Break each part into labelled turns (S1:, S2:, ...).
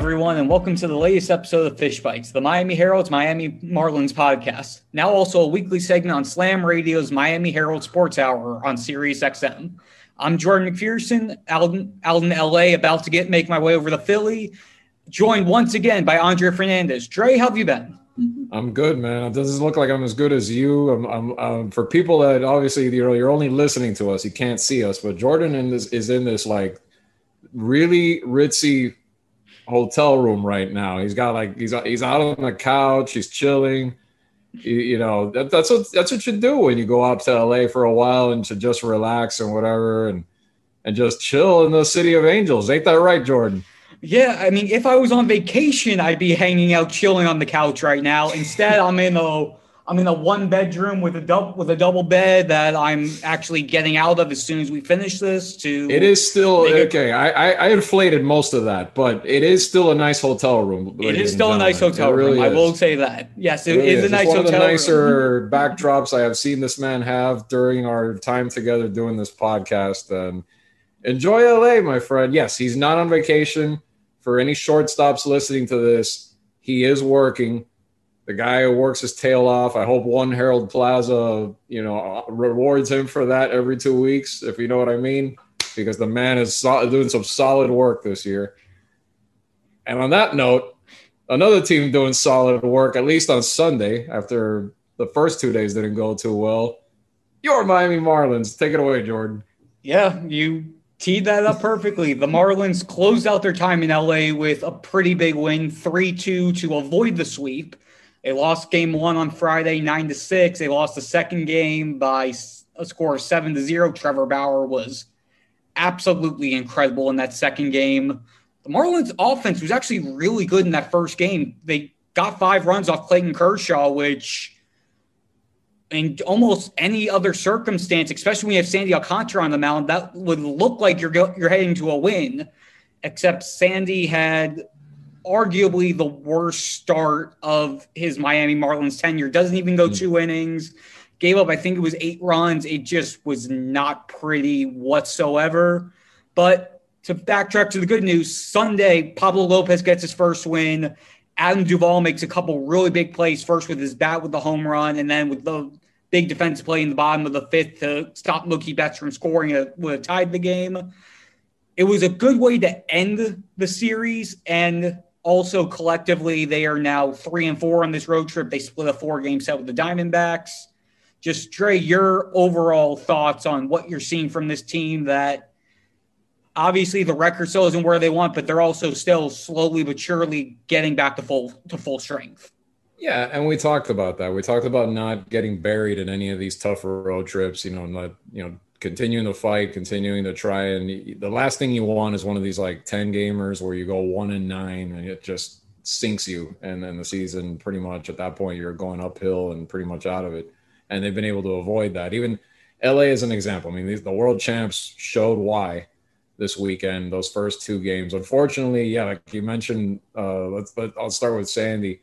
S1: everyone, and welcome to the latest episode of Fish Bites, the Miami Herald's Miami Marlins podcast. Now, also a weekly segment on Slam Radio's Miami Herald Sports Hour on Sirius XM. I'm Jordan McPherson, out in, LA, about to get make my way over to Philly, joined once again by Andre Fernandez. Dre, how have you been?
S2: I'm good, man. It doesn't look like I'm as good as you. I'm, I'm um, for people that obviously you know you're only listening to us, you can't see us, but Jordan in this is in this like really ritzy hotel room right now. He's got like he's he's out on the couch. He's chilling. You, know that, that's what that's what you do when you go out to LA for a while and to just relax and whatever and and just chill in the city of angels. Ain't that right, Jordan?
S1: Yeah, I mean, if I was on vacation, I'd be hanging out, chilling on the couch right now. Instead, I'm in a I'm in a one bedroom with a double with a double bed that I'm actually getting out of as soon as we finish this. To
S2: it is still okay. I, I, I inflated most of that, but it is still a nice hotel room.
S1: It is still a nice hotel really room. Is. I will say that. Yes, it, it is, is a nice
S2: one
S1: hotel.
S2: One of the nicer room. backdrops I have seen this man have during our time together doing this podcast. And enjoy LA, my friend. Yes, he's not on vacation. For any shortstops listening to this, he is working the guy who works his tail off. I hope One Herald Plaza, you know, rewards him for that every two weeks, if you know what I mean, because the man is so- doing some solid work this year. And on that note, another team doing solid work, at least on Sunday, after the first two days didn't go too well. Your Miami Marlins. Take it away, Jordan.
S1: Yeah, you teed that up perfectly. The Marlins closed out their time in LA with a pretty big win, 3 2 to avoid the sweep. They lost game one on Friday, nine to six. They lost the second game by a score of seven to zero. Trevor Bauer was absolutely incredible in that second game. The Marlins offense was actually really good in that first game. They got five runs off Clayton Kershaw, which in almost any other circumstance, especially when you have Sandy Alcantara on the mound, that would look like you're you're heading to a win. Except Sandy had arguably the worst start of his Miami Marlins tenure. Doesn't even go hmm. two innings. Gave up, I think it was eight runs. It just was not pretty whatsoever. But to backtrack to the good news, Sunday, Pablo Lopez gets his first win. Adam Duvall makes a couple really big plays, first with his bat with the home run, and then with the big defensive play in the bottom of the fifth to stop Mookie Betts from scoring it would have tied the game. It was a good way to end the series, and also, collectively, they are now three and four on this road trip. They split a four game set with the Diamondbacks. Just, Dre, your overall thoughts on what you're seeing from this team that obviously the record still isn't where they want, but they're also still slowly but surely getting back to full to full strength.
S2: Yeah, and we talked about that. We talked about not getting buried in any of these tougher road trips, you know, not, you know, continuing to fight, continuing to try. And the last thing you want is one of these like 10 gamers where you go one and nine and it just sinks you. And then the season, pretty much at that point, you're going uphill and pretty much out of it. And they've been able to avoid that. Even LA is an example. I mean, the world champs showed why this weekend, those first two games. Unfortunately, yeah, like you mentioned, uh, let's, let, I'll start with Sandy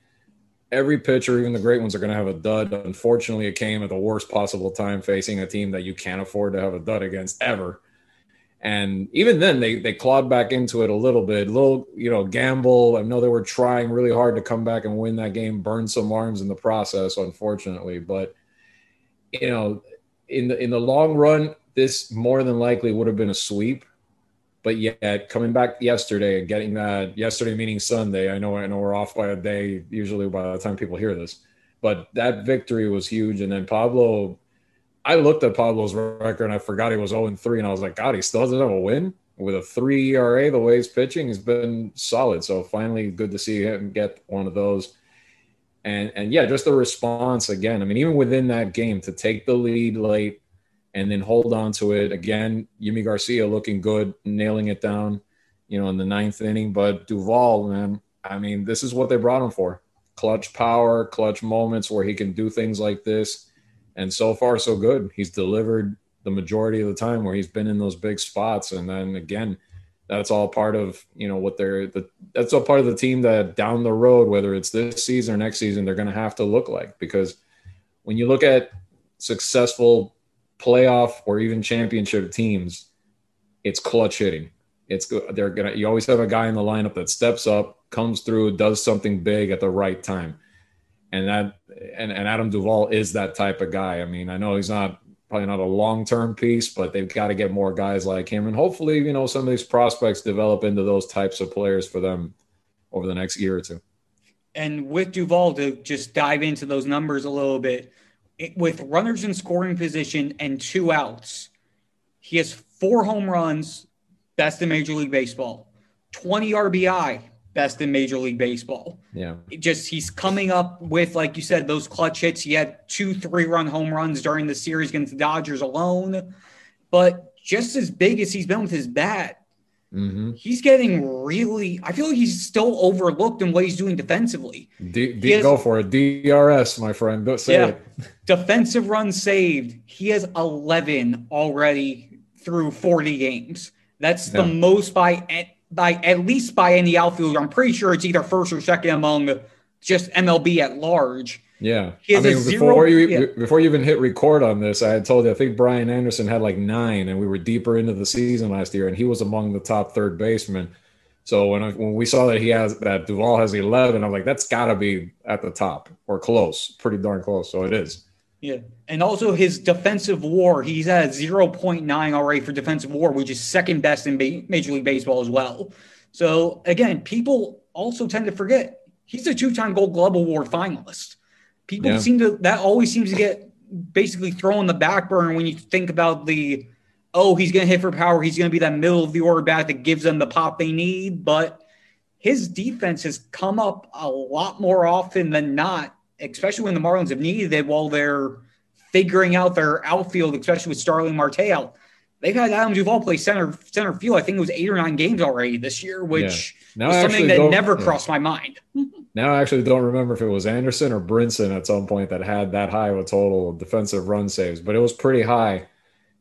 S2: every pitcher, even the great ones, are going to have a dud. Unfortunately, it came at the worst possible time facing a team that you can't afford to have a dud against ever. And even then, they they clawed back into it a little bit, a little you know gamble. I know they were trying really hard to come back and win that game, burn some arms in the process, unfortunately. But you know, in the in the long run, this more than likely would have been a sweep but yet coming back yesterday and getting that yesterday meaning Sunday, I know I know we're off by a day usually by the time people hear this, but that victory was huge. And then Pablo, I looked at Pablo's record and I forgot he was 0 3, and I was like, God, he still doesn't have a win with a three ERA. The way he's pitching has been solid. So finally, good to see him get one of those. And and yeah, just the response again. I mean, even within that game to take the lead late and then hold on to it. Again, Yimi Garcia looking good, nailing it down, you know, in the ninth inning. But Duvall, man, I mean, this is what they brought him for. Clutch power, clutch moments where he can do things like this. And so far, so good. He's delivered the majority of the time where he's been in those big spots. And then again, that's all part of you know what they're the, that's all part of the team that down the road whether it's this season or next season they're going to have to look like because when you look at successful playoff or even championship teams, it's clutch hitting. It's they're gonna. You always have a guy in the lineup that steps up comes through, does something big at the right time. And that and, and Adam Duvall is that type of guy. I mean, I know he's not probably not a long-term piece, but they've got to get more guys like him. And hopefully, you know, some of these prospects develop into those types of players for them over the next year or two.
S1: And with Duvall to just dive into those numbers a little bit, it, with runners in scoring position and two outs, he has four home runs, best in Major League Baseball, 20 RBI, best in Major League Baseball.
S2: Yeah.
S1: It just he's coming up with, like you said, those clutch hits. He had two three run home runs during the series against the Dodgers alone. But just as big as he's been with his bat,
S2: mm-hmm.
S1: he's getting really, I feel like he's still overlooked in what he's doing defensively.
S2: D- D- has, go for it. DRS, my friend. Don't say yeah, it.
S1: defensive runs saved. He has 11 already through 40 games. That's yeah. the most by by at least by any outfielder. I'm pretty sure it's either first or second among just MLB at large.
S2: Yeah, I mean, before you yeah. before you even hit record on this, I had told you I think Brian Anderson had like nine, and we were deeper into the season last year, and he was among the top third basemen. So when I, when we saw that he has that Duvall has 11, I'm like, that's got to be at the top or close, pretty darn close. So it is.
S1: Yeah. And also his defensive war, he's at 0.9 already for defensive war, which is second best in Major League Baseball as well. So again, people also tend to forget he's a two-time Gold Glove Award finalist. People yeah. seem to that always seems to get basically thrown in the back burner when you think about the oh he's going to hit for power, he's going to be that middle of the order bat that gives them the pop they need, but his defense has come up a lot more often than not especially when the Marlins have needed it while they're figuring out their outfield, especially with Starling Marte out. They've had Adam Duvall play center center field. I think it was eight or nine games already this year, which yeah. was something that never yeah. crossed my mind.
S2: now I actually don't remember if it was Anderson or Brinson at some point that had that high of a total defensive run saves, but it was pretty high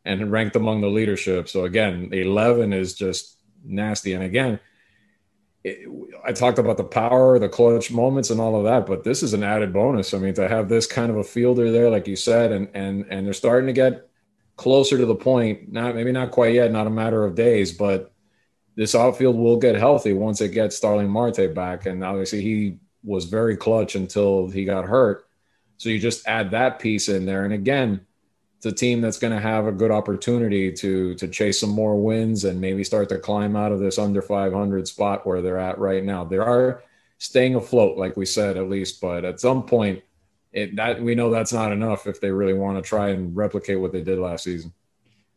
S2: and ranked among the leadership. So again, 11 is just nasty. And again, I talked about the power, the clutch moments, and all of that, but this is an added bonus. I mean, to have this kind of a fielder there, like you said, and and and they're starting to get closer to the point. Not maybe not quite yet, not a matter of days, but this outfield will get healthy once it gets Starling Marte back. And obviously, he was very clutch until he got hurt. So you just add that piece in there, and again, a team that's going to have a good opportunity to to chase some more wins and maybe start to climb out of this under 500 spot where they're at right now. They are staying afloat, like we said, at least, but at some point, it that we know that's not enough if they really want to try and replicate what they did last season.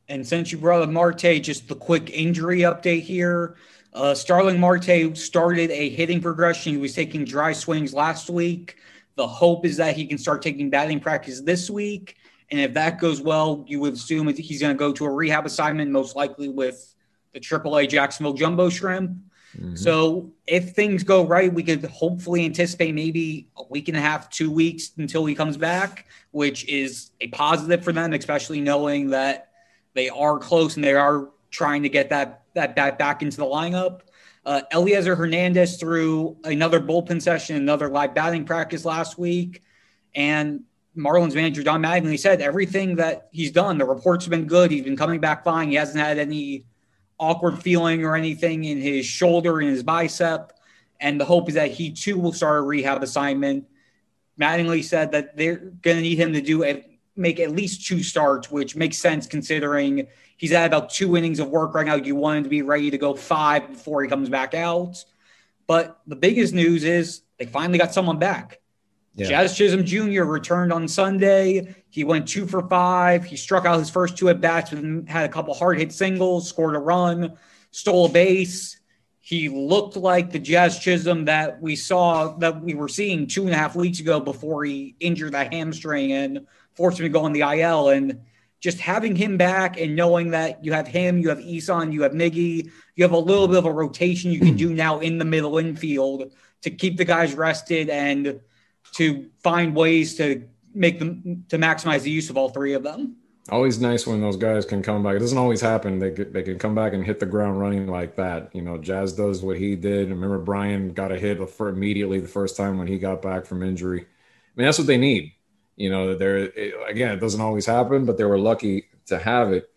S1: And since you brought up Marte, just the quick injury update here. Uh, Starling Marte started a hitting progression. He was taking dry swings last week. The hope is that he can start taking batting practice this week. And if that goes well, you would assume he's going to go to a rehab assignment, most likely with the AAA Jacksonville Jumbo Shrimp. Mm-hmm. So if things go right, we could hopefully anticipate maybe a week and a half, two weeks until he comes back, which is a positive for them, especially knowing that they are close and they are trying to get that that bat back into the lineup. Uh, Elieser Hernandez threw another bullpen session, another live batting practice last week, and Marlins manager Don Mattingly said everything that he's done, the reports have been good. He's been coming back fine. He hasn't had any awkward feeling or anything in his shoulder and his bicep. And the hope is that he too will start a rehab assignment. Mattingly said that they're going to need him to do it, make at least two starts, which makes sense considering he's at about two innings of work right now. You want him to be ready to go five before he comes back out. But the biggest news is they finally got someone back. Yeah. Jazz Chisholm Jr. returned on Sunday. He went two for five. He struck out his first two at bats, and had a couple hard hit singles, scored a run, stole a base. He looked like the Jazz Chisholm that we saw that we were seeing two and a half weeks ago before he injured that hamstring and forced him to go on the IL. And just having him back and knowing that you have him, you have Isan, you have Miggy, you have a little bit of a rotation you can do hmm. now in the middle infield to keep the guys rested and to find ways to make them to maximize the use of all three of them.
S2: Always nice when those guys can come back. It doesn't always happen. They they can come back and hit the ground running like that. You know, Jazz does what he did. Remember Brian got a hit for immediately the first time when he got back from injury. I mean, that's what they need. You know, there again, it doesn't always happen, but they were lucky to have it.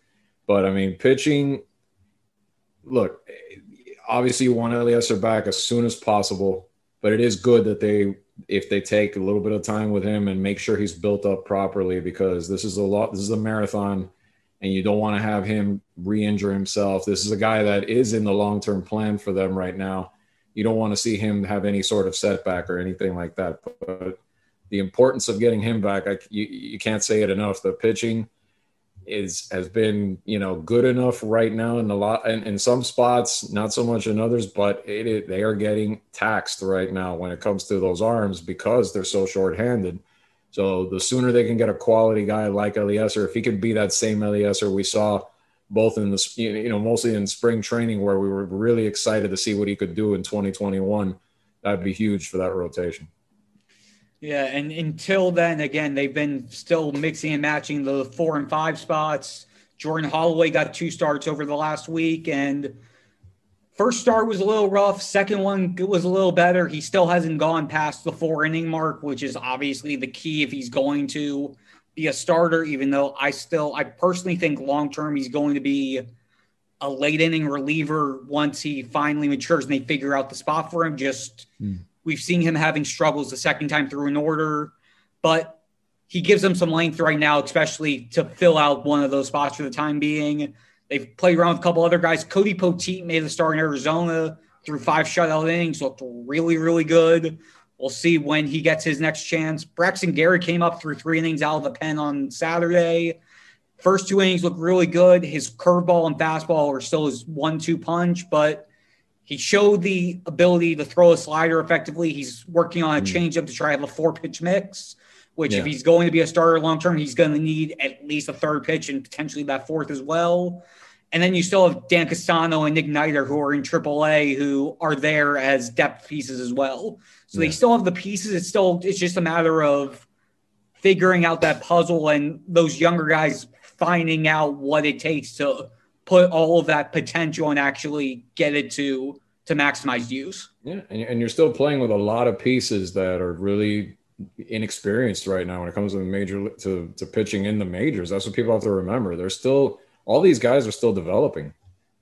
S2: But I mean, pitching. Look, obviously you want Elieser back as soon as possible, but it is good that they if they take a little bit of time with him and make sure he's built up properly because this is a lot this is a marathon and you don't want to have him re-injure himself. This is a guy that is in the long-term plan for them right now. You don't want to see him have any sort of setback or anything like that. But the importance of getting him back, I, you, you can't say it enough. The pitching is has been you know good enough right now in a lot in, in some spots not so much in others but it, it, they are getting taxed right now when it comes to those arms because they're so short-handed. So the sooner they can get a quality guy like Elieser if he could be that same Elieser we saw both in the you know mostly in spring training where we were really excited to see what he could do in 2021 that'd be huge for that rotation
S1: yeah, and until then, again, they've been still mixing and matching the four and five spots. Jordan Holloway got two starts over the last week, and first start was a little rough. Second one was a little better. He still hasn't gone past the four inning mark, which is obviously the key if he's going to be a starter. Even though I still, I personally think long term he's going to be a late inning reliever once he finally matures and they figure out the spot for him. Just mm. We've seen him having struggles the second time through an order, but he gives them some length right now, especially to fill out one of those spots for the time being. They've played around with a couple other guys. Cody Poteet made the start in Arizona through five shutout innings, looked really, really good. We'll see when he gets his next chance. Braxton Garrett came up through three innings out of the pen on Saturday. First two innings look really good. His curveball and fastball are still his one-two punch, but he showed the ability to throw a slider effectively. He's working on a mm. changeup to try to have a four pitch mix, which, yeah. if he's going to be a starter long term, he's going to need at least a third pitch and potentially that fourth as well. And then you still have Dan Castano and Nick Neidert, who are in AAA, who are there as depth pieces as well. So yeah. they still have the pieces. It's still it's just a matter of figuring out that puzzle and those younger guys finding out what it takes to put all of that potential and actually get it to to maximize use.
S2: Yeah, and, and you're still playing with a lot of pieces that are really inexperienced right now when it comes to the major to, to pitching in the majors. That's what people have to remember. They're still all these guys are still developing,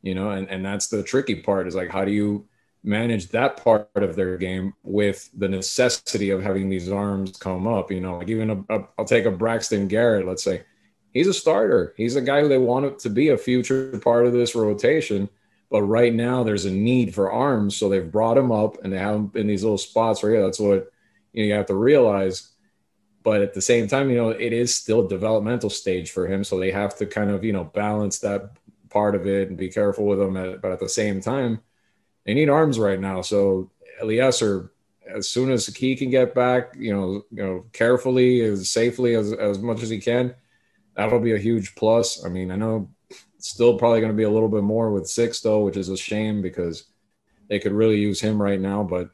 S2: you know, and, and that's the tricky part is like how do you manage that part of their game with the necessity of having these arms come up, you know, like even a, a, I'll take a Braxton Garrett, let's say he's a starter. He's a guy who they want to be a future part of this rotation. But right now, there's a need for arms, so they've brought him up and they have him in these little spots right here. That's what you, know, you have to realize. But at the same time, you know, it is still a developmental stage for him, so they have to kind of you know balance that part of it and be careful with him. But at the same time, they need arms right now. So Elieser, as soon as he can get back, you know, you know, carefully as safely as as much as he can, that'll be a huge plus. I mean, I know it's still probably going to be a little bit more with six though, which is a shame because they could really use him right now. But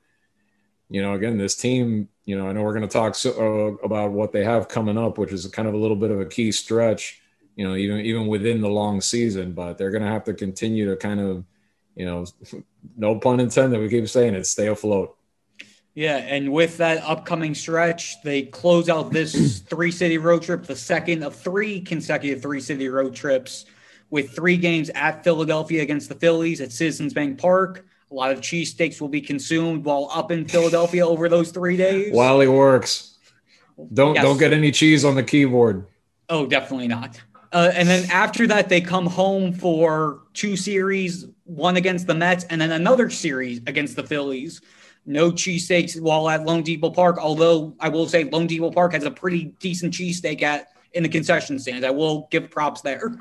S2: you know, again, this team, you know, I know we're going to talk so, uh, about what they have coming up, which is kind of a little bit of a key stretch. You know, even even within the long season, but they're going to have to continue to kind of, you know, no pun intended. We keep saying it, stay afloat.
S1: Yeah, and with that upcoming stretch, they close out this three city road trip, the second of three consecutive three city road trips, with three games at Philadelphia against the Phillies at Citizens Bank Park. A lot of cheesesteaks will be consumed while up in Philadelphia over those three days.
S2: While it works. Don't yes. don't get any cheese on the keyboard.
S1: Oh, definitely not. Uh, and then after that, they come home for two series, one against the Mets, and then another series against the Phillies no cheesesteaks while at loanDepot Park. Although I will say loanDepot Park has a pretty decent cheesesteak at in the concession stands. I will give props there.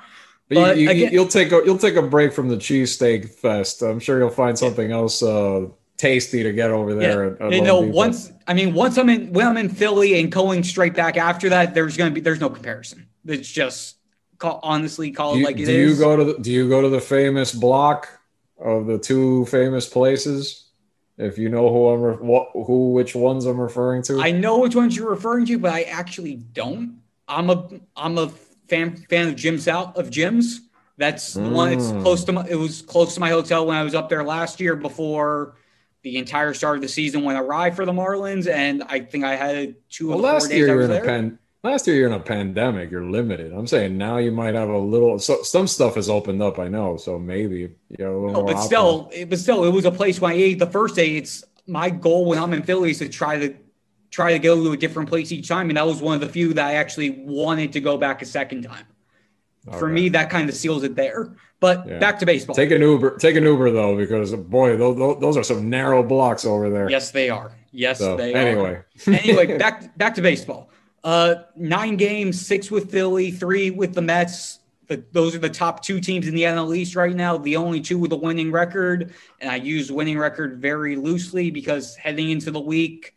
S2: But you, will you, take a you'll take a break from the cheesesteak fest. I'm sure you'll find something else uh, tasty to get over there.
S1: Yeah. At, at you know, once I mean, once I'm in when I'm in Philly and going straight back after that, there's gonna be there's no comparison. It's just call, honestly call it like it
S2: do
S1: is.
S2: you go to the, do you go to the famous block of the two famous places? If you know who I'm re- what who which ones I'm referring to.
S1: I know which ones you're referring to, but I actually don't. I'm a I'm a fan fan of Jim South of Jim's. That's the mm. one. It's hmm. close to my. It was close to my hotel when I was up there last year before the entire start of the season went awry for the Marlins, and I think I had two.
S2: Well, last year you were in there. a pen. Last year you're in a pandemic, you're limited. I'm saying now you might have a little. So, some stuff has opened up, I know. So maybe you know.
S1: No, but still, it, but still, it was a place when I ate the first day. It's my goal when I'm in Philly is to try to try to go to a different place each time, and that was one of the few that I actually wanted to go back a second time. For me, that kind of seals it there. But yeah. back to baseball.
S2: Take an Uber. Take an Uber though, because boy, those, those are some narrow blocks over there.
S1: Yes, they are. Yes, so, they
S2: anyway.
S1: are. Anyway, anyway, back back to baseball. Uh, nine games, six with Philly, three with the Mets. The, those are the top two teams in the NL East right now. The only two with a winning record, and I use winning record very loosely because heading into the week,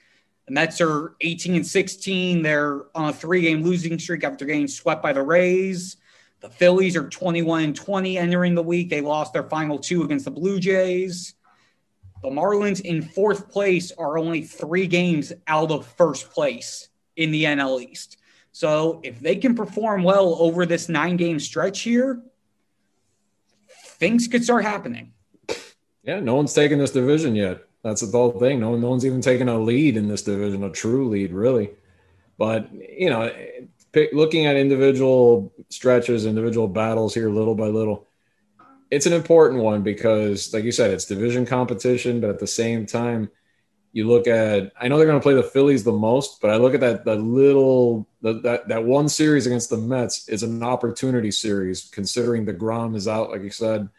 S1: the Mets are 18 and 16. They're on a three-game losing streak after getting swept by the Rays. The Phillies are 21 and 20 entering the week. They lost their final two against the Blue Jays. The Marlins in fourth place are only three games out of first place in the NL East. So if they can perform well over this nine game stretch here, things could start happening.
S2: Yeah, no one's taken this division yet. That's the whole thing. No, no one's even taken a lead in this division, a true lead, really. But you know, pick, looking at individual stretches, individual battles here, little by little, it's an important one because, like you said, it's division competition, but at the same time, you look at I know they're going to play the Phillies the most, but I look at that that little the, that that one series against the Mets is an opportunity series considering deGrom is out like you said.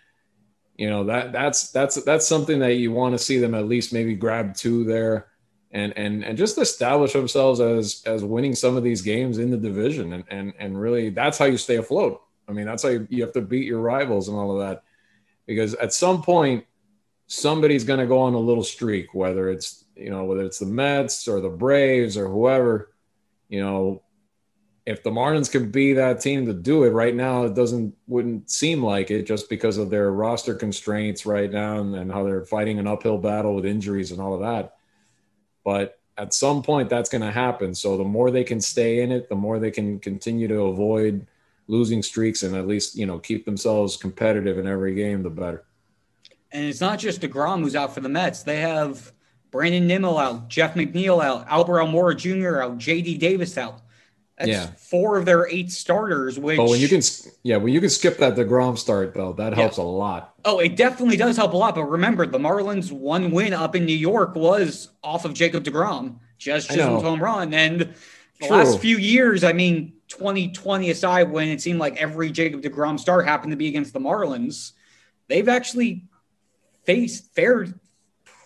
S2: You know, that that's that's that's something that you want to see them at least maybe grab two there and and and just establish themselves as as winning some of these games in the division and and and really that's how you stay afloat. I mean, that's how you, you have to beat your rivals and all of that. Because at some point somebody's going to go on a little streak, whether it's you know whether it's the Mets or the Braves or whoever. You know, if the Marlins could be that team to do it right now, it doesn't wouldn't seem like it just because of their roster constraints right now and, and how they're fighting an uphill battle with injuries and all of that. But at some point, that's going to happen. So the more they can stay in it, the more they can continue to avoid losing streaks and at least you know keep themselves competitive in every game, the better.
S1: And it's not just Degrom who's out for the Mets. They have Brandon Nimmo out, Jeff McNeil out, Albert Almora Jr. out, J.D. Davis out. That's yeah. four of their eight starters. Which, oh,
S2: but when you can, yeah, when you can skip that Degrom start though, that helps yeah. a lot.
S1: Oh, it definitely does help a lot. But remember, the Marlins' one win up in New York was off of Jacob Degrom, Jazz Chisholm's home run, and the True. last few years, I mean, 2020 aside, when it seemed like every Jacob Degrom start happened to be against the Marlins, they've actually faced fared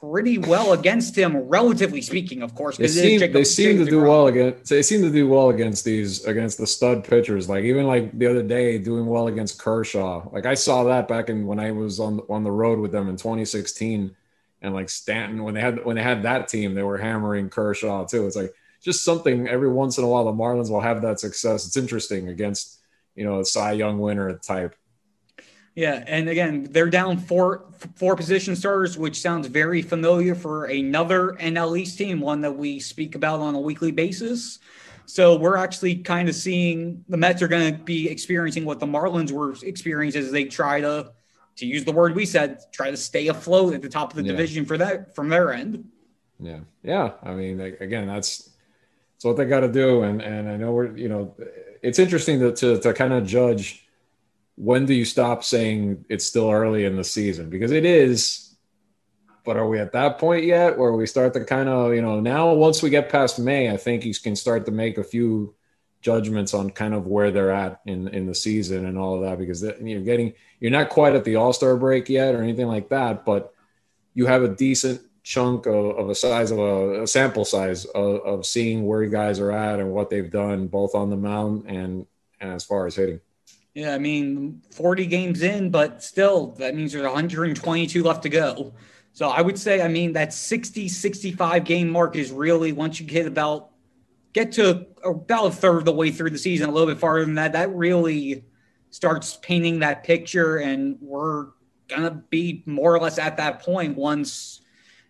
S1: pretty well against him, relatively speaking, of course.
S2: They seem, Jacob, they seem to do well against. They seem to do well against these against the stud pitchers. Like even like the other day, doing well against Kershaw. Like I saw that back in when I was on on the road with them in 2016, and like Stanton when they had when they had that team, they were hammering Kershaw too. It's like just something every once in a while the Marlins will have that success. It's interesting against you know a Cy Young winner type.
S1: Yeah, and again, they're down four four position starters, which sounds very familiar for another NL East team, one that we speak about on a weekly basis. So we're actually kind of seeing the Mets are going to be experiencing what the Marlins were experiencing as they try to, to use the word we said, try to stay afloat at the top of the yeah. division for that from their end.
S2: Yeah, yeah. I mean, again, that's that's what they got to do, and and I know we're you know, it's interesting to to, to kind of judge when do you stop saying it's still early in the season? Because it is, but are we at that point yet where we start to kind of, you know, now once we get past May, I think you can start to make a few judgments on kind of where they're at in in the season and all of that because you're getting you're not quite at the all-star break yet or anything like that but you have a decent chunk of, of a size of a, a sample size of, of, seeing where you guys are at and what they've done both on the mound and and as far as hitting
S1: yeah, I mean, 40 games in, but still, that means there's 122 left to go. So I would say, I mean, that 60, 65 game mark is really once you get about, get to about a third of the way through the season, a little bit farther than that, that really starts painting that picture. And we're going to be more or less at that point once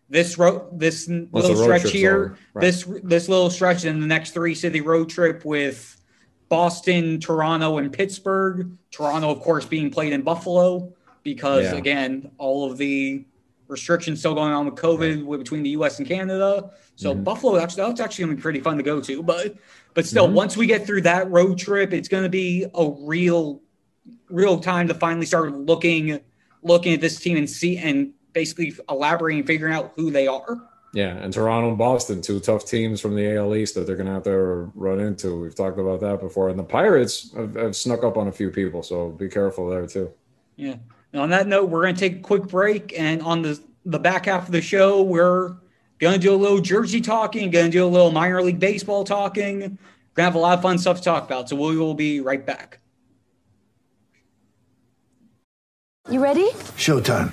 S1: this road, this once little stretch here, right. this, this little stretch in the next three city road trip with, Boston, Toronto, and Pittsburgh. Toronto, of course, being played in Buffalo because, yeah. again, all of the restrictions still going on with COVID with, between the U.S. and Canada. So mm-hmm. Buffalo, actually, that's actually going to be pretty fun to go to. But but still, mm-hmm. once we get through that road trip, it's going to be a real real time to finally start looking looking at this team and see and basically elaborating, figuring out who they are.
S2: Yeah, and Toronto and Boston, two tough teams from the AL East that they're going to have to run into. We've talked about that before. And the Pirates have, have snuck up on a few people, so be careful there too.
S1: Yeah. And on that note, we're going to take a quick break. And on the, the back half of the show, we're going to do a little jersey talking, going to do a little minor league baseball talking. We're going to have a lot of fun stuff to talk about. So we will be right back.
S3: You ready?
S4: Showtime.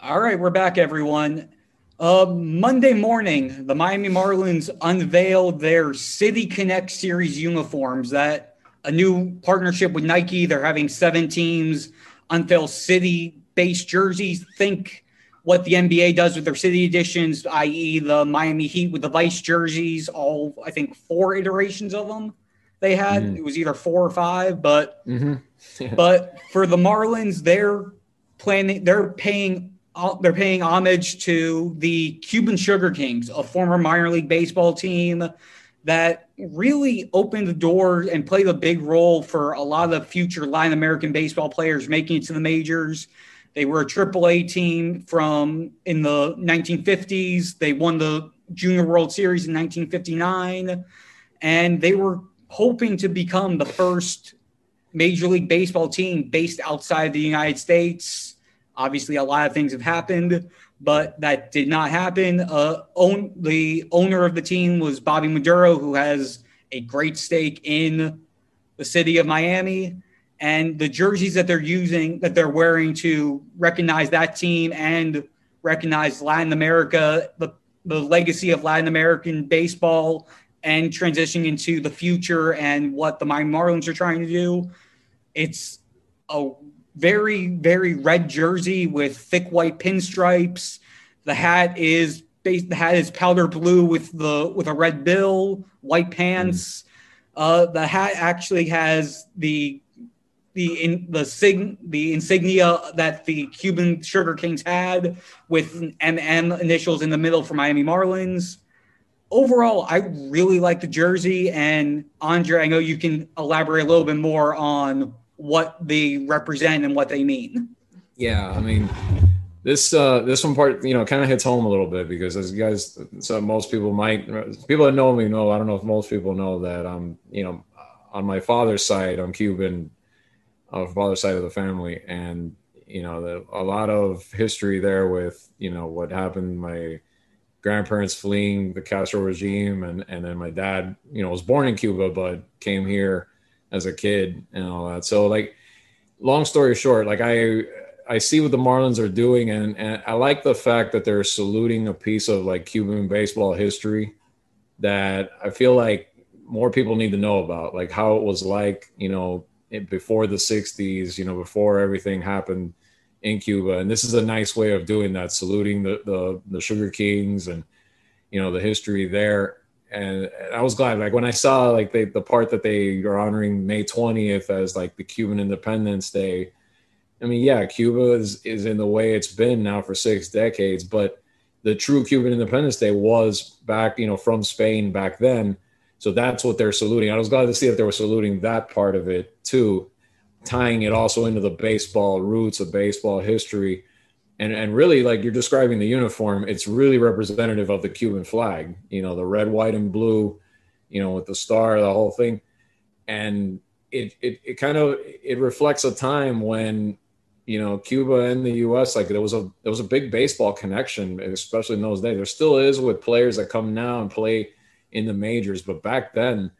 S1: All right, we're back, everyone. Uh, Monday morning, the Miami Marlins unveiled their City Connect Series uniforms. That a new partnership with Nike. They're having seven teams unveil city-based jerseys. Think what the NBA does with their city editions, i.e., the Miami Heat with the Vice jerseys. All I think four iterations of them they had. Mm. It was either four or five, but mm-hmm. yeah. but for the Marlins, they're planning. They're paying they're paying homage to the Cuban Sugar Kings, a former minor league baseball team that really opened the door and played a big role for a lot of the future Latin American baseball players making it to the majors. They were a AAA team from in the 1950s. They won the Junior World Series in 1959, and they were hoping to become the first Major League Baseball team based outside the United States Obviously, a lot of things have happened, but that did not happen. Uh, own, the owner of the team was Bobby Maduro, who has a great stake in the city of Miami. And the jerseys that they're using, that they're wearing to recognize that team and recognize Latin America, the, the legacy of Latin American baseball, and transitioning into the future and what the Miami Marlins are trying to do. It's a very, very red jersey with thick white pinstripes. The hat is the hat is powder blue with the with a red bill, white pants. Mm. Uh, the hat actually has the the in the sig the insignia that the Cuban Sugar Kings had with MM initials in the middle for Miami Marlins. Overall, I really like the jersey, and Andre, I know you can elaborate a little bit more on what they represent and what they mean.
S2: Yeah, I mean, this uh, this one part, you know, kind of hits home a little bit because as you guys, so most people might, people that know me know. I don't know if most people know that I'm, you know, on my father's side, I'm Cuban, on father's side of the family, and you know, the, a lot of history there with you know what happened. My grandparents fleeing the Castro regime, and and then my dad, you know, was born in Cuba but came here as a kid and all that. So like, long story short, like I I see what the Marlins are doing, and, and I like the fact that they're saluting a piece of like Cuban baseball history that I feel like more people need to know about, like how it was like, you know, before the '60s, you know, before everything happened in Cuba. And this is a nice way of doing that, saluting the the, the Sugar Kings and you know the history there and I was glad. Like when I saw like they, the part that they are honoring May 20th as like the Cuban Independence Day. I mean, yeah, Cuba is is in the way it's been now for six decades, but the true Cuban Independence Day was back, you know, from Spain back then. So that's what they're saluting. I was glad to see that they were saluting that part of it too, tying it also into the baseball roots of baseball history. And and really like you're describing the uniform it's really representative of the cuban flag you know the red white and blue you know with the star the whole thing. And it it, it kind of it reflects a time when you know cuba and the us like there was a there was a big baseball connection especially in those days. There still is with players that come now and play in the majors but back then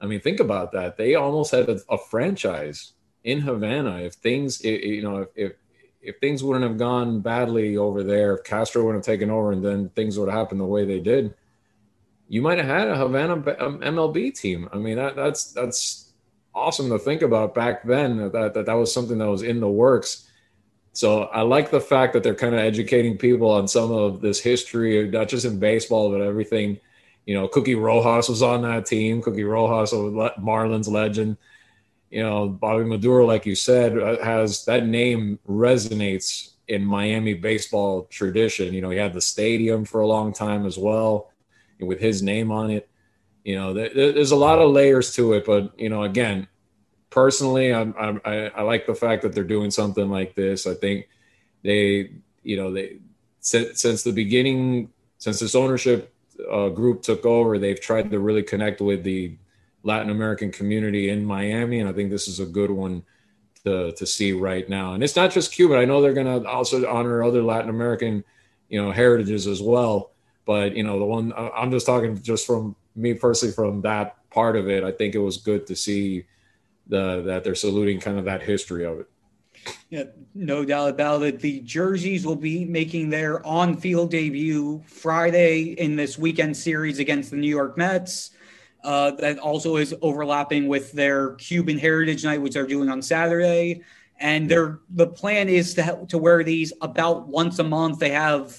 S2: i mean think about that. They almost had a, a franchise in havana. If things you know if, if if things wouldn't have gone badly over there, if Castro wouldn't have taken over and then things would have happened the way they did, you might have had a Havana MLB um, team. I mean, that, that's that's awesome to think about back then. That, that that was something that was in the works. So I like the fact that they're kind of educating people on some of this history, not just in baseball, but everything. You know, Cookie Rojas was on that team. Cookie Rojas, a Marlins legend you know, Bobby Maduro, like you said, uh, has that name resonates in Miami baseball tradition. You know, he had the stadium for a long time as well, with his name on it. You know, there's a lot of layers to it, but you know, again, personally, I'm, I'm, i I like the fact that they're doing something like this. I think they, you know, they since, since the beginning, since this ownership uh, group took over, they've tried to really connect with the Latin American community in Miami, and I think this is a good one to to see right now. And it's not just Cuba. I know they're going to also honor other Latin American, you know, heritages as well. But you know, the one I'm just talking just from me personally from that part of it. I think it was good to see the that they're saluting kind of that history of it.
S1: Yeah, no doubt about it. The jerseys will be making their on-field debut Friday in this weekend series against the New York Mets. Uh, that also is overlapping with their Cuban Heritage Night, which they're doing on Saturday. And the plan is to to wear these about once a month. They have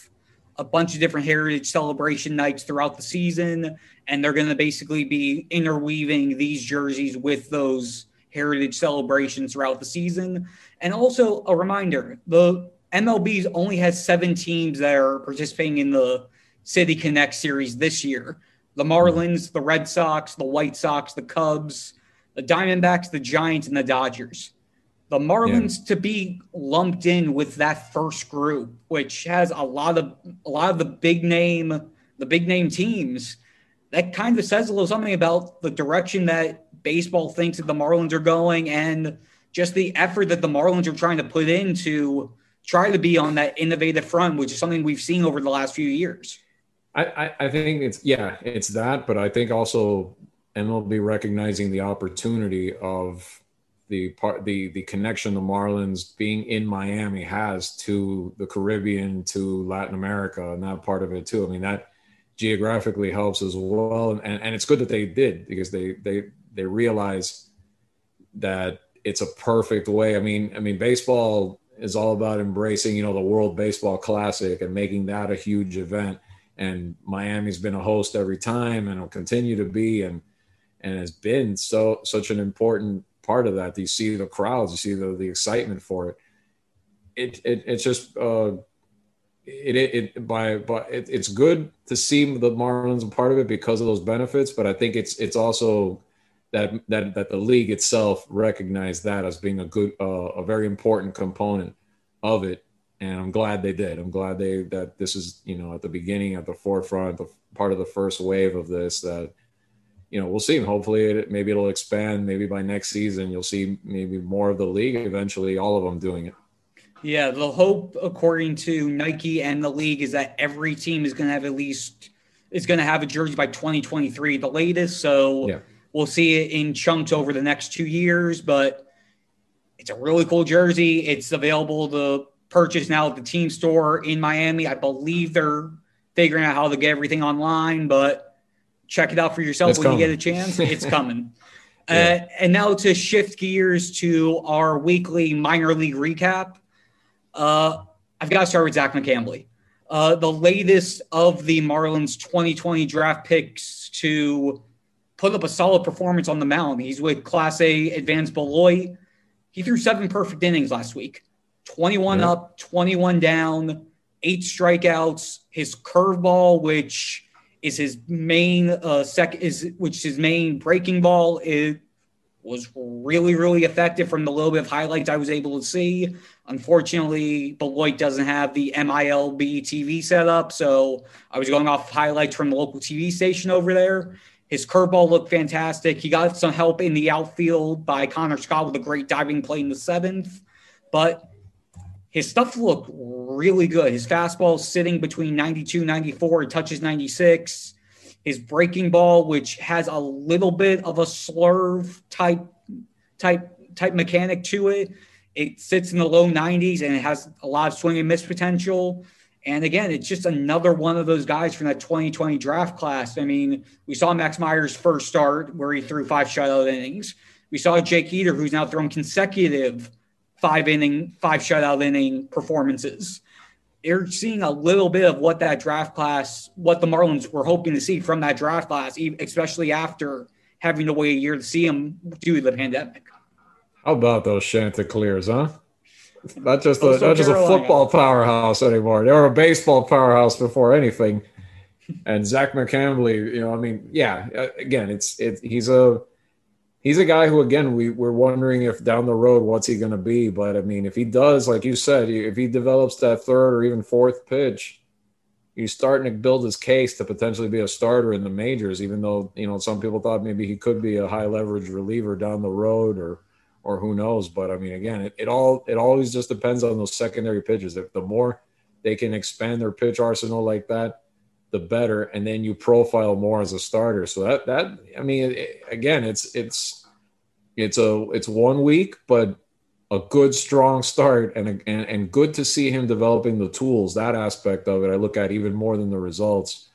S1: a bunch of different heritage celebration nights throughout the season, and they're going to basically be interweaving these jerseys with those heritage celebrations throughout the season. And also a reminder: the MLB's only has seven teams that are participating in the City Connect series this year the Marlins, the Red Sox, the White Sox, the Cubs, the Diamondbacks, the Giants, and the Dodgers. The Marlins yeah. to be lumped in with that first group, which has a lot of a lot of the big name, the big name teams, that kind of says a little something about the direction that baseball thinks that the Marlins are going and just the effort that the Marlins are trying to put in to try to be on that innovative front, which is something we've seen over the last few years.
S2: I, I think it's yeah, it's that, but I think also MLB recognizing the opportunity of the part the the connection the Marlins being in Miami has to the Caribbean, to Latin America, and that part of it too. I mean that geographically helps as well, and and it's good that they did because they they they realize that it's a perfect way. I mean, I mean baseball is all about embracing you know the World Baseball Classic and making that a huge event and Miami's been a host every time and will continue to be and and has been so such an important part of that. You see the crowds, you see the the excitement for it. It, it it's just uh, it, it, it by but it, it's good to see the Marlins a part of it because of those benefits. But I think it's it's also that that that the league itself recognized that as being a good uh, a very important component of it and I'm glad they did. I'm glad they that this is you know at the beginning, at the forefront, the part of the first wave of this. That you know we'll see. Hopefully, it, maybe it'll expand. Maybe by next season, you'll see maybe more of the league. Eventually, all of them doing it.
S1: Yeah, the hope, according to Nike and the league, is that every team is going to have at least is going to have a jersey by 2023, the latest. So yeah. we'll see it in chunks over the next two years, but it's a really cool jersey. It's available to purchase now at the team store in Miami. I believe they're figuring out how to get everything online, but check it out for yourself it's when coming. you get a chance. It's coming. yeah. uh, and now to shift gears to our weekly minor league recap. Uh, I've got to start with Zach McCambley. Uh, the latest of the Marlins 2020 draft picks to put up a solid performance on the mound. He's with Class A Advanced Beloit. He threw seven perfect innings last week. 21 yeah. up, 21 down, eight strikeouts. His curveball, which is his main uh sec is which his main breaking ball is was really, really effective from the little bit of highlights I was able to see. Unfortunately, Beloit doesn't have the MILB TV setup, so I was going off highlights from the local TV station over there. His curveball looked fantastic. He got some help in the outfield by Connor Scott with a great diving play in the seventh, but his stuff looked really good. His fastball sitting between 92, 94, it touches 96. His breaking ball, which has a little bit of a slurve type type type mechanic to it, it sits in the low 90s and it has a lot of swing and miss potential. And again, it's just another one of those guys from that 2020 draft class. I mean, we saw Max Meyer's first start where he threw five shutout innings. We saw Jake Eder, who's now thrown consecutive five inning, five shutout inning performances. You're seeing a little bit of what that draft class, what the Marlins were hoping to see from that draft class, especially after having to wait a year to see him due to the pandemic.
S2: How about those Chanticleers, huh? Not just a, not just a football powerhouse anymore. They were a baseball powerhouse before anything. And Zach McCambley, you know, I mean, yeah. uh, Again, it's it. He's a he's a guy who, again, we we're wondering if down the road what's he going to be. But I mean, if he does, like you said, if he develops that third or even fourth pitch, he's starting to build his case to potentially be a starter in the majors. Even though you know some people thought maybe he could be a high leverage reliever down the road or or who knows. But I mean, again, it, it all it always just depends on those secondary pitches. If the more they can expand their pitch arsenal like that, the better. And then you profile more as a starter. So that that I mean, it, again, it's it's it's a it's one week, but a good strong start and, and and good to see him developing the tools. That aspect of it, I look at even more than the results.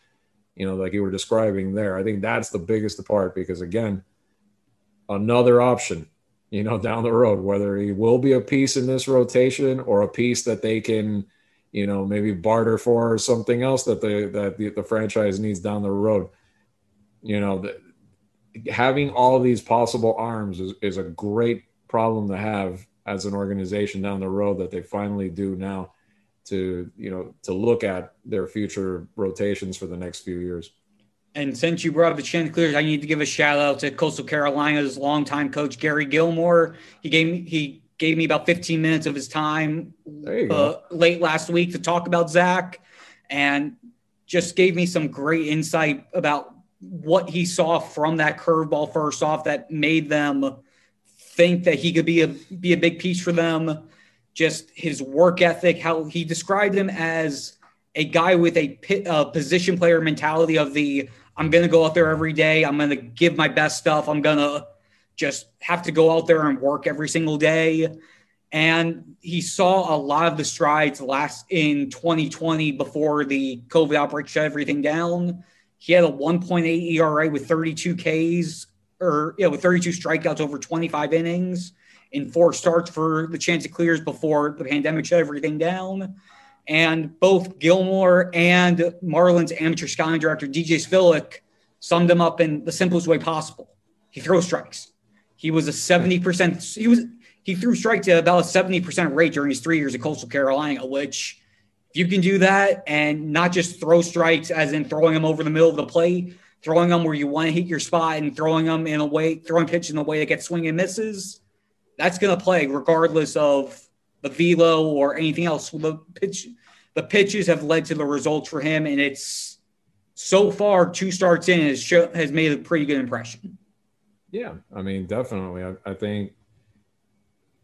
S2: You know, like you were describing there. I think that's the biggest part because again, another option you know, down the road, whether he will be a piece in this rotation or a piece that they can, you know, maybe barter for or something else that the that the, the franchise needs down the road. You know, the, having all these possible arms is, is a great problem to have as an organization down the road that they finally do now to you know to look at their future rotations for the next few years.
S1: And since you brought up the Chanticleers, I need to give a shout out to Coastal Carolina's longtime coach Gary Gilmore. He gave me he gave me about 15 minutes of his time uh, late last week to talk about Zach, and just gave me some great insight about what he saw from that curveball first off that made them think that he could be a be a big piece for them. Just his work ethic, how he described him as a guy with a, a position player mentality of the I'm going to go out there every day. I'm going to give my best stuff. I'm going to just have to go out there and work every single day. And he saw a lot of the strides last in 2020 before the COVID outbreak shut everything down. He had a 1.8 ERA with 32 Ks or yeah, with 32 strikeouts over 25 innings in four starts for the Chanticleers before the pandemic shut everything down. And both Gilmore and Marlins amateur scouting director DJ Svihlik summed him up in the simplest way possible. He throws strikes. He was a 70%, he was he threw strikes at about a 70% rate during his three years at Coastal Carolina, which if you can do that and not just throw strikes as in throwing them over the middle of the plate, throwing them where you want to hit your spot and throwing them in a way, throwing pitches in a way that gets swing and misses, that's going to play regardless of the velo or anything else. The pitch, the pitches have led to the results for him, and it's so far two starts in has show, has made a pretty good impression.
S2: Yeah, I mean, definitely. I, I think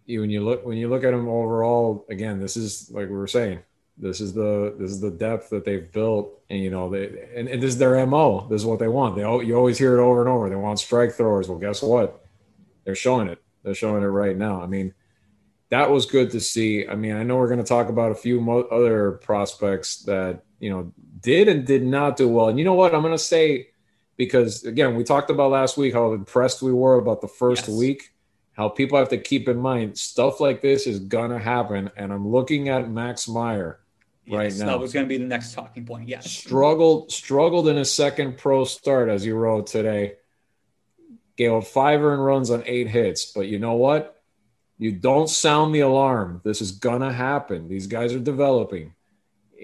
S2: you when you look when you look at them overall, again, this is like we were saying, this is the this is the depth that they've built, and you know they and, and this is their mo. This is what they want. They you always hear it over and over. They want strike throwers. Well, guess what? They're showing it. They're showing it right now. I mean, that was good to see. I mean, I know we're going to talk about a few mo- other prospects that you know did and did not do well. And you know what? I'm going to say because again, we talked about last week how impressed we were about the first yes. week. How people have to keep in mind stuff like this is gonna happen, and I'm looking at Max Meyer
S1: yes,
S2: right now.
S1: That was going to be the next talking point. Yes,
S2: struggled struggled in his second pro start, as you wrote today. Gave up five earned runs on eight hits, but you know what? You don't sound the alarm. This is gonna happen. These guys are developing.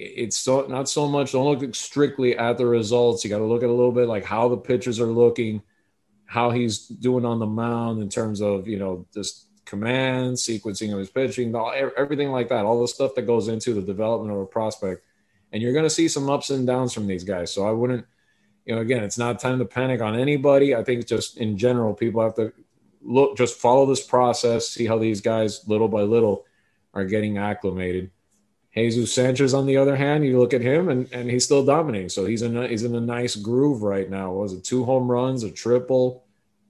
S2: It's so not so much. Don't look strictly at the results. You got to look at a little bit like how the pitchers are looking, how he's doing on the mound in terms of you know just command, sequencing of his pitching, everything like that, all the stuff that goes into the development of a prospect. And you're going to see some ups and downs from these guys. So I wouldn't, you know, again, it's not time to panic on anybody. I think just in general, people have to look, just follow this process, see how these guys little by little are getting acclimated. Jesus Sanchez, on the other hand, you look at him and, and he's still dominating. So he's in a, he's in a nice groove right now. What was it two home runs, a triple?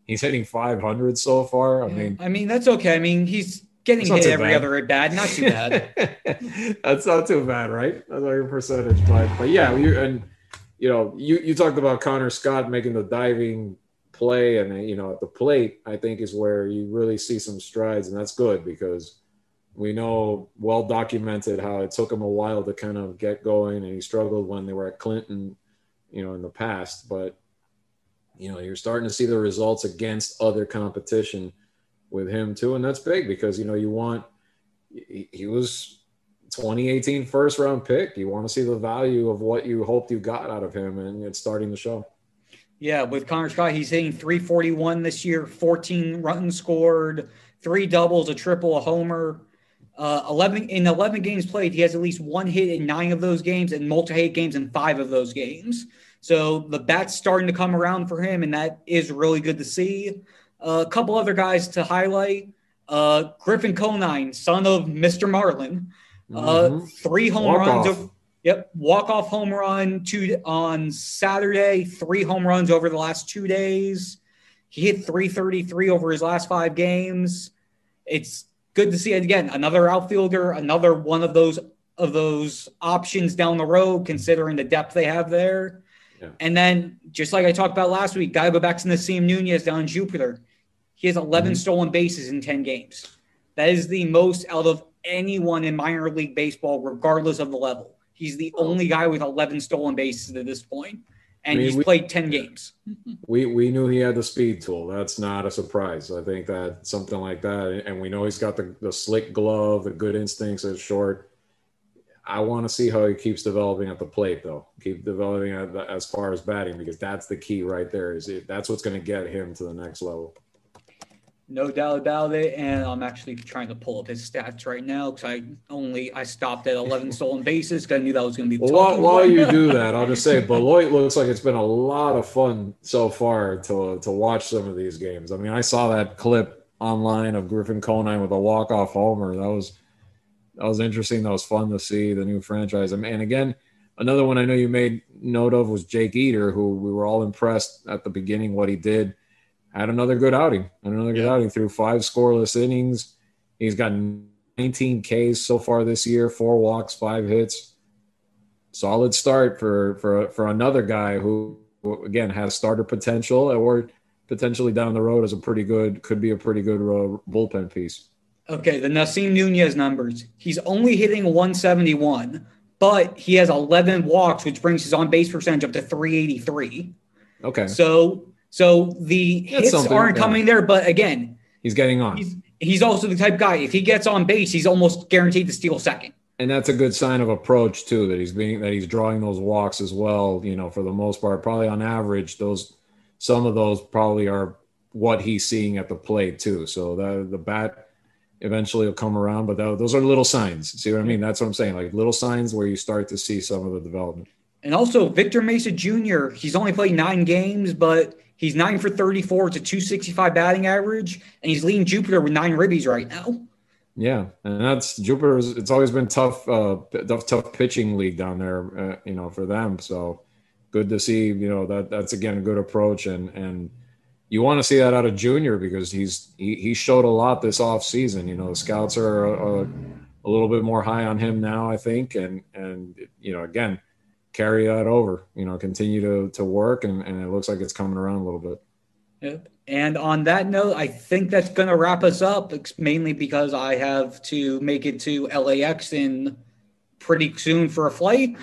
S2: He's hitting 500 so far. I
S1: Yeah.
S2: mean,
S1: I mean, that's okay. I mean, he's getting hit every
S2: bad.
S1: other at bat. Not too bad.
S2: that's not too bad, right? That's not your percentage, but but yeah, you and you know, you you talked about Connor Scott making the diving play, and you know, at the plate, I think is where you really see some strides, and that's good because we know well documented how it took him a while to kind of get going, and he struggled when they were at Clinton, you know, in the past, but you know, you're starting to see the results against other competition with him too, and that's big because you know you want he, was 2018 first round pick. You want to see the value of what you hoped you got out of him, and it's starting to show.
S1: Yeah, with Connor Scott, he's hitting 341 this year, 14 runs scored, three doubles, a triple, a homer. Uh, 11 in 11 games played, he has at least one hit in nine of those games and multi-hit games in five of those games. So the bat's starting to come around for him, and that is really good to see. a couple other guys to highlight: uh, Griffin Conine, son of Mr. Marlin, uh,
S2: Mhm.
S1: three home
S2: Walk
S1: runs.
S2: off.
S1: o- Yep, walk off home run two on Saturday. Three home runs over the last two days. He hit 333 over his last five games. It's good to see it again. Another outfielder, another one of those of those options down the road, considering the depth they have there.
S2: Yeah.
S1: And then, just like I talked about last week, go back to Nasim Nunez down in Jupiter. He has 11
S2: Mhm.
S1: stolen bases in 10 games. That is the most out of anyone in minor league baseball, regardless of the level. He's the only guy with 11 stolen bases at this point, and
S2: I mean,
S1: he's
S2: we-
S1: played 10 games.
S2: We we knew he had the speed tool. That's not a surprise. I think that something like that, and we know he's got the, the slick glove, the good instincts at short. I want to see how he keeps developing at the plate, though. Keep developing at the, as far as batting, because that's the key right there. Is it, that's what's going to get him to the next level.
S1: No doubt about it. And I'm actually trying to pull up his stats right now because I only I stopped at 11 stolen bases because I knew that was going to be the
S2: Well, while, while you do that, I'll just say Beloit looks like it's been a lot of fun so far to to watch some of these games. I mean, I saw that clip online of Griffin Conine with a walk off homer. That was that was interesting. That was fun to see the new franchise. And and again, another one I know you made note of was Jake Eder, who we were all impressed at the beginning what he did. Had another good outing. Another good
S1: Yeah.
S2: outing through five scoreless innings. He's got 19 Ks so far this year, four walks, five hits solid start for for for another guy who, again has starter potential or potentially down the road is a pretty good could be a pretty good uh, bullpen piece.
S1: Okay, the Nasim Nunez numbers. He's only hitting 171, but he has 11 walks, which brings his on base percentage up to 383.
S2: Okay,
S1: So, so the
S2: That's
S1: hits aren't
S2: yeah.
S1: coming there. But again,
S2: he's getting on,
S1: he's he's also the type guy. If he gets on base, he's almost guaranteed to steal second.
S2: and that's a good sign of approach too. That he's being that he's drawing those walks as well. You know, for the most part, probably on average, those some of those probably are what he's seeing at the plate too. So the the bat eventually will come around, but tho- those are little signs. See what I mean? That's what I'm saying. Like little signs where you start to see some of the development.
S1: And also Victor Mesa Jr. He's only played nine games, but he's nine for 34. It's a 265 batting average, and he's leading Jupiter with nine ribbies right now.
S2: Yeah, and that's Jupiter's. It's always been tough, uh, tough, tough pitching league down there, uh, you know, for them. So good to see, you know, that that's again a good approach, and and you want to see that out of Junior because he's he, he showed a lot this off season. You know, the scouts are uh, a little bit more high on him now, I think, and and you know, again, carry that over. You know, continue to to work, and and it looks like it's coming around a little bit.
S1: Yep. And on that note, I think that's going to wrap us up, mainly because I have to make it to LAX in pretty soon for a flight.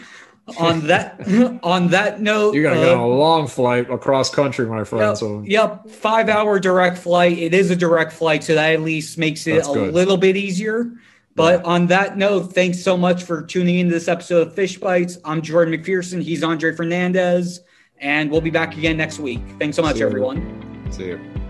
S1: On that on that note,
S2: you're gonna
S1: uh,
S2: go on a long flight across country, my friend.
S1: Yep,
S2: So
S1: yep, five hour direct flight. It is a direct flight, so that at least makes it
S2: That's
S1: a
S2: good.
S1: little bit easier. But on that note, thanks so much for tuning into this episode of Fish Bites. I'm Jordan McPherson. He's Andre Fernandez, and we'll be back again next week. Thanks so much,
S2: See
S1: everyone.
S2: See you.